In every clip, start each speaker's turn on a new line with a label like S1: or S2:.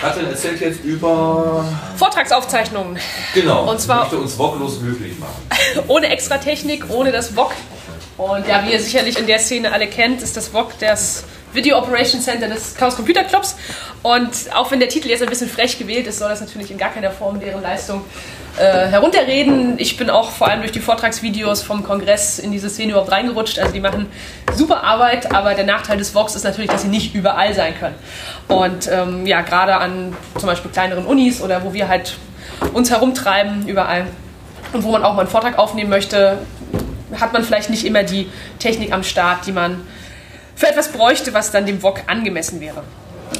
S1: Katrin erzählt jetzt über
S2: Vortragsaufzeichnungen.
S1: Genau.
S2: Und zwar-
S1: möchte uns woglos möglich machen.
S2: ohne Extratechnik, ohne das VOG. Und ja, wie ihr sicherlich in der Szene alle kennt, ist das VOG das Video Operation Center des Chaos Computer Clubs. Und auch wenn der Titel jetzt ein bisschen frech gewählt ist, soll das natürlich in gar keiner Form deren Leistung äh, herunterreden. Ich bin auch vor allem durch die Vortragsvideos vom Kongress in diese Szene überhaupt reingerutscht. Also die machen super Arbeit, aber der Nachteil des VOGs ist natürlich, dass sie nicht überall sein können. Und ähm, ja, gerade an zum Beispiel kleineren Unis oder wo wir halt uns herumtreiben überall und wo man auch mal einen Vortrag aufnehmen möchte, hat man vielleicht nicht immer die Technik am Start, die man für etwas bräuchte, was dann dem VOG angemessen wäre.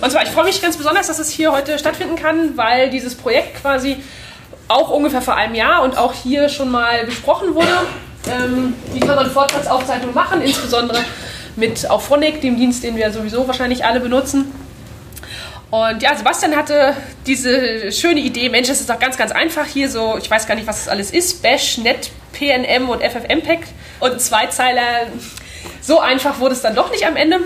S2: Und zwar, ich freue mich ganz besonders, dass es hier heute stattfinden kann, weil dieses Projekt quasi auch ungefähr vor einem Jahr und auch hier schon mal besprochen wurde. Ähm, wie kann man Vortragsaufzeichnungen machen, insbesondere mit Auphonic, dem Dienst, den wir sowieso wahrscheinlich alle benutzen. Und ja, Sebastian hatte diese schöne Idee, Mensch, das ist doch ganz, ganz einfach hier so, ich weiß gar nicht, was das alles ist, Bash, Net, PNM und FFmpeg und Zweizeiler. So einfach wurde es dann doch nicht am Ende.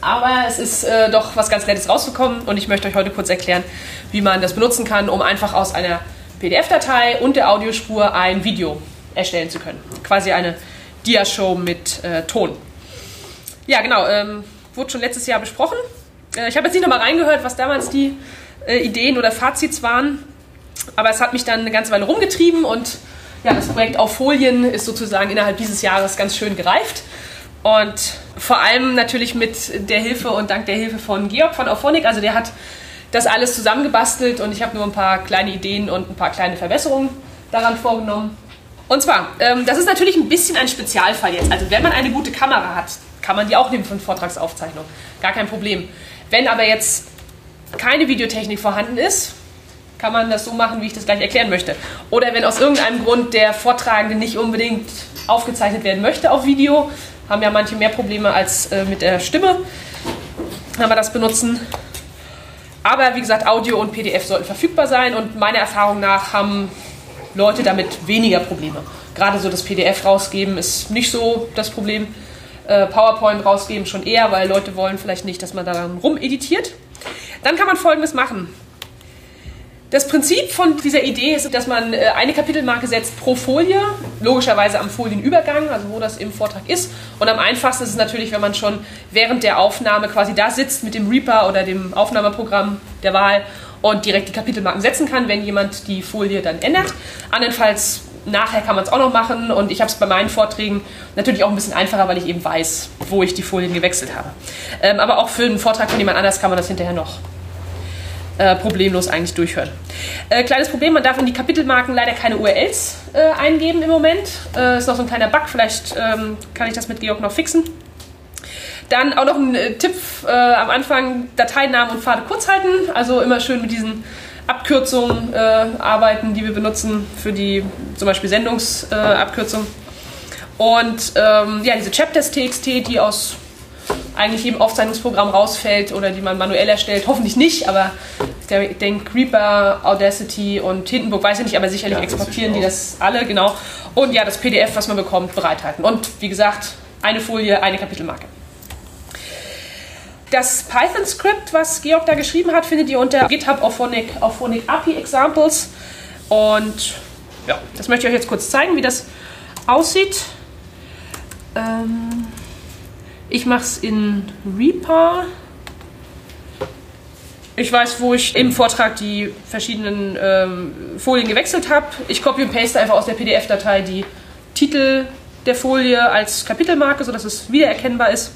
S2: Aber es ist äh, doch was ganz Nettes rausgekommen und ich möchte euch heute kurz erklären, wie man das benutzen kann, um einfach aus einer PDF-Datei und der Audiospur ein Video erstellen zu können. Quasi eine Diashow mit äh, Ton. Ja, genau, ähm, wurde schon letztes Jahr besprochen. Äh, ich habe jetzt nicht nochmal reingehört, was damals die äh, Ideen oder Fazits waren, aber es hat mich dann eine ganze Weile rumgetrieben und ja, das Projekt auf Folien ist sozusagen innerhalb dieses Jahres ganz schön gereift. Und vor allem natürlich mit der Hilfe und dank der Hilfe von Georg von Auphonic. Also der hat das alles zusammengebastelt und ich habe nur ein paar kleine Ideen und ein paar kleine Verbesserungen daran vorgenommen. Und zwar, ähm, das ist natürlich ein bisschen ein Spezialfall jetzt. Also wenn man eine gute Kamera hat, kann man die auch nehmen von Vortragsaufzeichnung. Gar kein Problem. Wenn aber jetzt keine Videotechnik vorhanden ist, kann man das so machen, wie ich das gleich erklären möchte. Oder wenn aus irgendeinem Grund der Vortragende nicht unbedingt aufgezeichnet werden möchte auf Video, haben ja manche mehr Probleme als äh, mit der Stimme, wenn wir das benutzen. Aber wie gesagt, Audio und PDF sollten verfügbar sein und meiner Erfahrung nach haben Leute damit weniger Probleme. Gerade so das PDF rausgeben ist nicht so das Problem. Äh, PowerPoint rausgeben schon eher, weil Leute wollen vielleicht nicht, dass man daran rumeditiert. Dann kann man folgendes machen. Das Prinzip von dieser Idee ist, dass man äh, eine Kapitelmarke setzt pro Folie, logischerweise am Folienübergang, also wo das im Vortrag ist. Und am einfachsten ist es natürlich, wenn man schon während der Aufnahme quasi da sitzt mit dem Reaper oder dem Aufnahmeprogramm der Wahl und direkt die Kapitelmarken setzen kann, wenn jemand die Folie dann ändert. Andernfalls nachher kann man es auch noch machen und ich habe es bei meinen Vorträgen natürlich auch ein bisschen einfacher, weil ich eben weiß, wo ich die Folien gewechselt habe. Ähm, aber auch für einen Vortrag von jemand anders kann man das hinterher noch äh, problemlos eigentlich durchhören. Äh, kleines Problem, man darf in die Kapitelmarken leider keine URLs äh, eingeben im Moment. Äh, ist noch so ein kleiner Bug, vielleicht ähm, kann ich das mit Georg noch fixen. Dann auch noch ein äh, Tipp am Anfang, Dateinamen und Pfade kurz halten. Also immer schön mit diesen Abkürzungen arbeiten, die wir benutzen für die zum Beispiel Sendungsabkürzung. und ähm, ja, diese Chapters.txt, die aus eigentlich jedem Aufzeichnungsprogramm rausfällt oder die man manuell erstellt. Hoffentlich nicht, aber ich denke Reaper, Audacity und Hindenburg, weiß ich nicht, aber sicherlich
S1: Ja,
S2: exportieren die das alle, genau. Und ja, das PDF, was man bekommt, bereithalten. Und wie gesagt, eine Folie, eine Kapitelmarke. Das Python-Skript, was Georg da geschrieben hat, findet ihr unter GitHub Auphonic, Auphonic API Examples. Und ja, das möchte ich euch jetzt kurz zeigen, wie das aussieht. Ähm, ich mache es in Reaper. Ich weiß, wo ich im Vortrag die verschiedenen ähm, Folien gewechselt habe. Ich copy und paste einfach aus der PDF-Datei die Titel der Folie als Kapitelmarke, sodass es wiedererkennbar ist.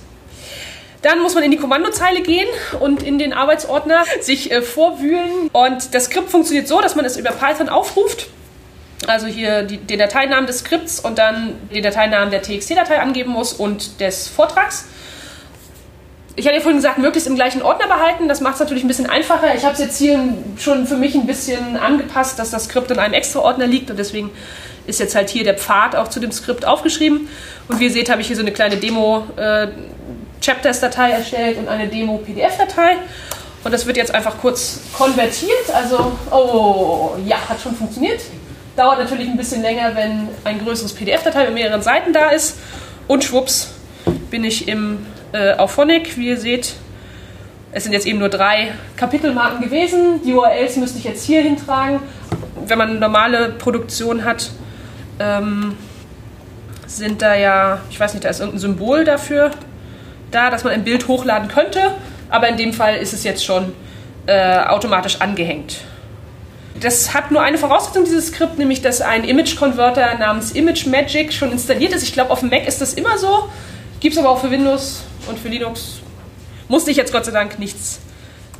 S2: Dann muss man in die Kommandozeile gehen und in den Arbeitsordner sich äh, vorwühlen. Und das Skript funktioniert so, dass man es über Python aufruft. Also hier die, den Dateinamen des Skripts und dann den Dateinamen der TXT-Datei angeben muss und des Vortrags. Ich hatte ja vorhin gesagt, möglichst im gleichen Ordner behalten. Das macht es natürlich ein bisschen einfacher. Ich habe es jetzt hier schon für mich ein bisschen angepasst, dass das Skript in einem extra Ordner liegt und deswegen ist jetzt halt hier der Pfad auch zu dem Skript aufgeschrieben. Und wie ihr seht, habe ich hier so eine kleine Demo äh, erstellt und eine Demo-PDF-Datei. Und das wird jetzt einfach kurz konvertiert. Also, oh, ja, hat schon funktioniert. Dauert natürlich ein bisschen länger, wenn ein größeres PDF-Datei mit mehreren Seiten da ist. Und schwupps bin ich im äh, Auphonic, wie ihr seht. Es sind jetzt eben nur drei Kapitelmarken gewesen. Die URLs müsste ich jetzt hier hintragen. Wenn man eine normale Produktion hat, ähm, sind da ja, ich weiß nicht, da ist irgendein Symbol dafür da, dass man ein Bild hochladen könnte. Aber in dem Fall ist es jetzt schon äh, automatisch angehängt. Das hat nur eine Voraussetzung, dieses Skript, nämlich dass ein Image-Converter namens ImageMagick schon installiert ist. Ich glaube, auf dem Mac ist das immer so. Gibt es aber auch für Windows und für Linux musste ich jetzt Gott sei Dank nichts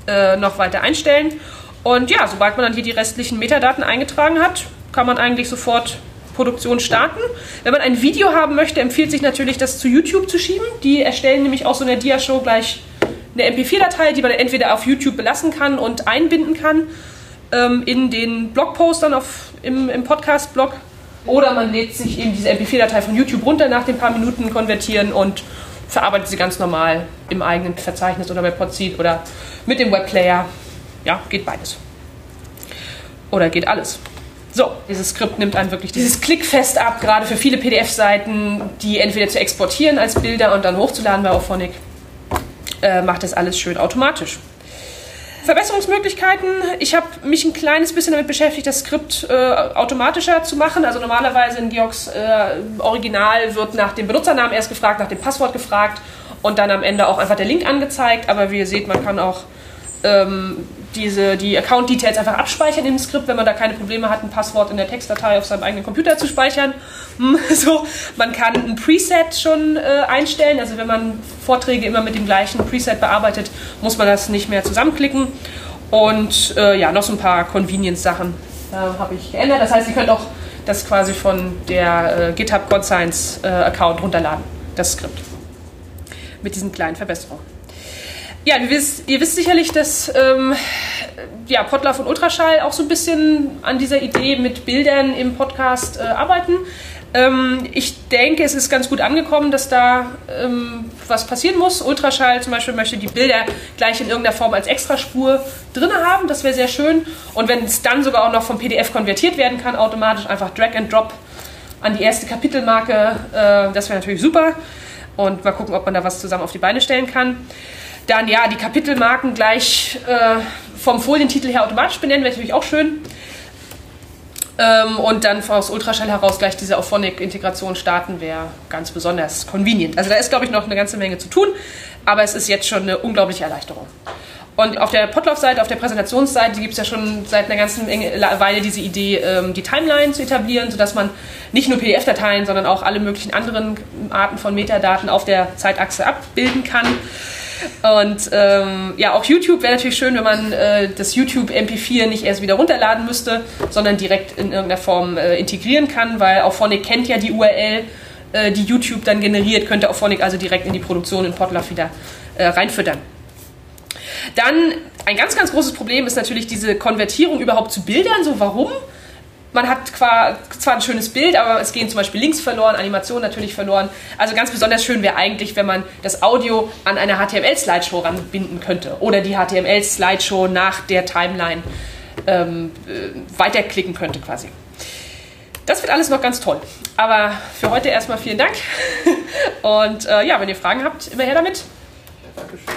S2: äh, noch weiter einstellen. Und ja, sobald man dann hier die restlichen Metadaten eingetragen hat, kann man eigentlich sofort Produktion starten. Wenn man ein Video haben möchte, empfiehlt sich natürlich, das zu YouTube zu schieben. Die erstellen nämlich auch so eine Dia-Show gleich eine MP4-Datei, die man entweder auf YouTube belassen kann und einbinden kann ähm, in den Blogpostern auf, im, im Podcast-Blog. Oder man lädt sich eben diese MP4-Datei von YouTube runter, nach den paar Minuten konvertieren und verarbeitet sie ganz normal im eigenen Verzeichnis oder bei Podseed oder mit dem Webplayer. Ja, geht beides. Oder geht alles. So, dieses Skript nimmt einem wirklich dieses Klickfest ab, gerade für viele PDF-Seiten, die entweder zu exportieren als Bilder und dann hochzuladen bei Auphonic, äh, macht das alles schön automatisch. Verbesserungsmöglichkeiten. Ich habe mich ein kleines bisschen damit beschäftigt, das Skript äh, automatischer zu machen. Also normalerweise in Georgs äh, Original wird nach dem Benutzernamen erst gefragt, nach dem Passwort gefragt und dann am Ende auch einfach der Link angezeigt. Aber wie ihr seht, man kann auch ähm, diese, die Account-Details einfach abspeichern im Skript, wenn man da keine Probleme hat, ein Passwort in der Textdatei auf seinem eigenen Computer zu speichern. So, man kann ein Preset schon äh, einstellen, also wenn man Vorträge immer mit dem gleichen Preset bearbeitet, muss man das nicht mehr zusammenklicken. Und äh, ja, noch so ein paar Convenience-Sachen äh, habe ich geändert. Das heißt, ihr könnt auch das quasi von der äh, GitHub Conscience äh, Account runterladen, das Skript. Mit diesen kleinen Verbesserungen. Ja, ihr wisst, ihr wisst sicherlich, dass ähm, ja, Potlauf und Ultraschall auch so ein bisschen an dieser Idee mit Bildern im Podcast äh, arbeiten. Ähm, ich denke, es ist ganz gut angekommen, dass da ähm, was passieren muss. Ultraschall zum Beispiel möchte die Bilder gleich in irgendeiner Form als Extraspur drin haben. Das wäre sehr schön. Und wenn es dann sogar auch noch vom PDF konvertiert werden kann, automatisch einfach Drag and Drop an die erste Kapitelmarke, äh, das wäre natürlich super. Und mal gucken, ob man da was zusammen auf die Beine stellen kann. Dann ja, die Kapitelmarken gleich äh, vom Folientitel her automatisch benennen, wäre natürlich auch schön. Ähm, und dann aus Ultraschall heraus gleich diese Auphonic-Integration starten, wäre ganz besonders convenient. Also da ist, glaube ich, noch eine ganze Menge zu tun, aber es ist jetzt schon eine unglaubliche Erleichterung. Und auf der Potlauf-Seite, auf der Präsentationsseite gibt es ja schon seit einer ganzen Weile diese Idee, ähm, die Timeline zu etablieren, sodass man nicht nur PDF-Dateien, sondern auch alle möglichen anderen Arten von Metadaten auf der Zeitachse abbilden kann. Und ähm, ja, auch YouTube wäre natürlich schön, wenn man äh, das YouTube MP4 nicht erst wieder runterladen müsste, sondern direkt in irgendeiner Form äh, integrieren kann, weil Auphonic kennt ja die URL, äh, die YouTube dann generiert, könnte Auphonic also direkt in die Produktion in Potluck wieder äh, reinfüttern. Dann ein ganz, ganz großes Problem ist natürlich diese Konvertierung überhaupt zu Bildern. So, warum? Man hat zwar ein schönes Bild, aber es gehen zum Beispiel Links verloren, Animationen natürlich verloren. Also ganz besonders schön wäre eigentlich, wenn man das Audio an eine HTML-Slideshow ranbinden könnte oder die HTML-Slideshow nach der Timeline ähm, äh, weiterklicken könnte quasi. Das wird alles noch ganz toll. Aber für heute erstmal vielen Dank. Und äh, ja, wenn ihr Fragen habt, immer her damit.
S1: Dankeschön.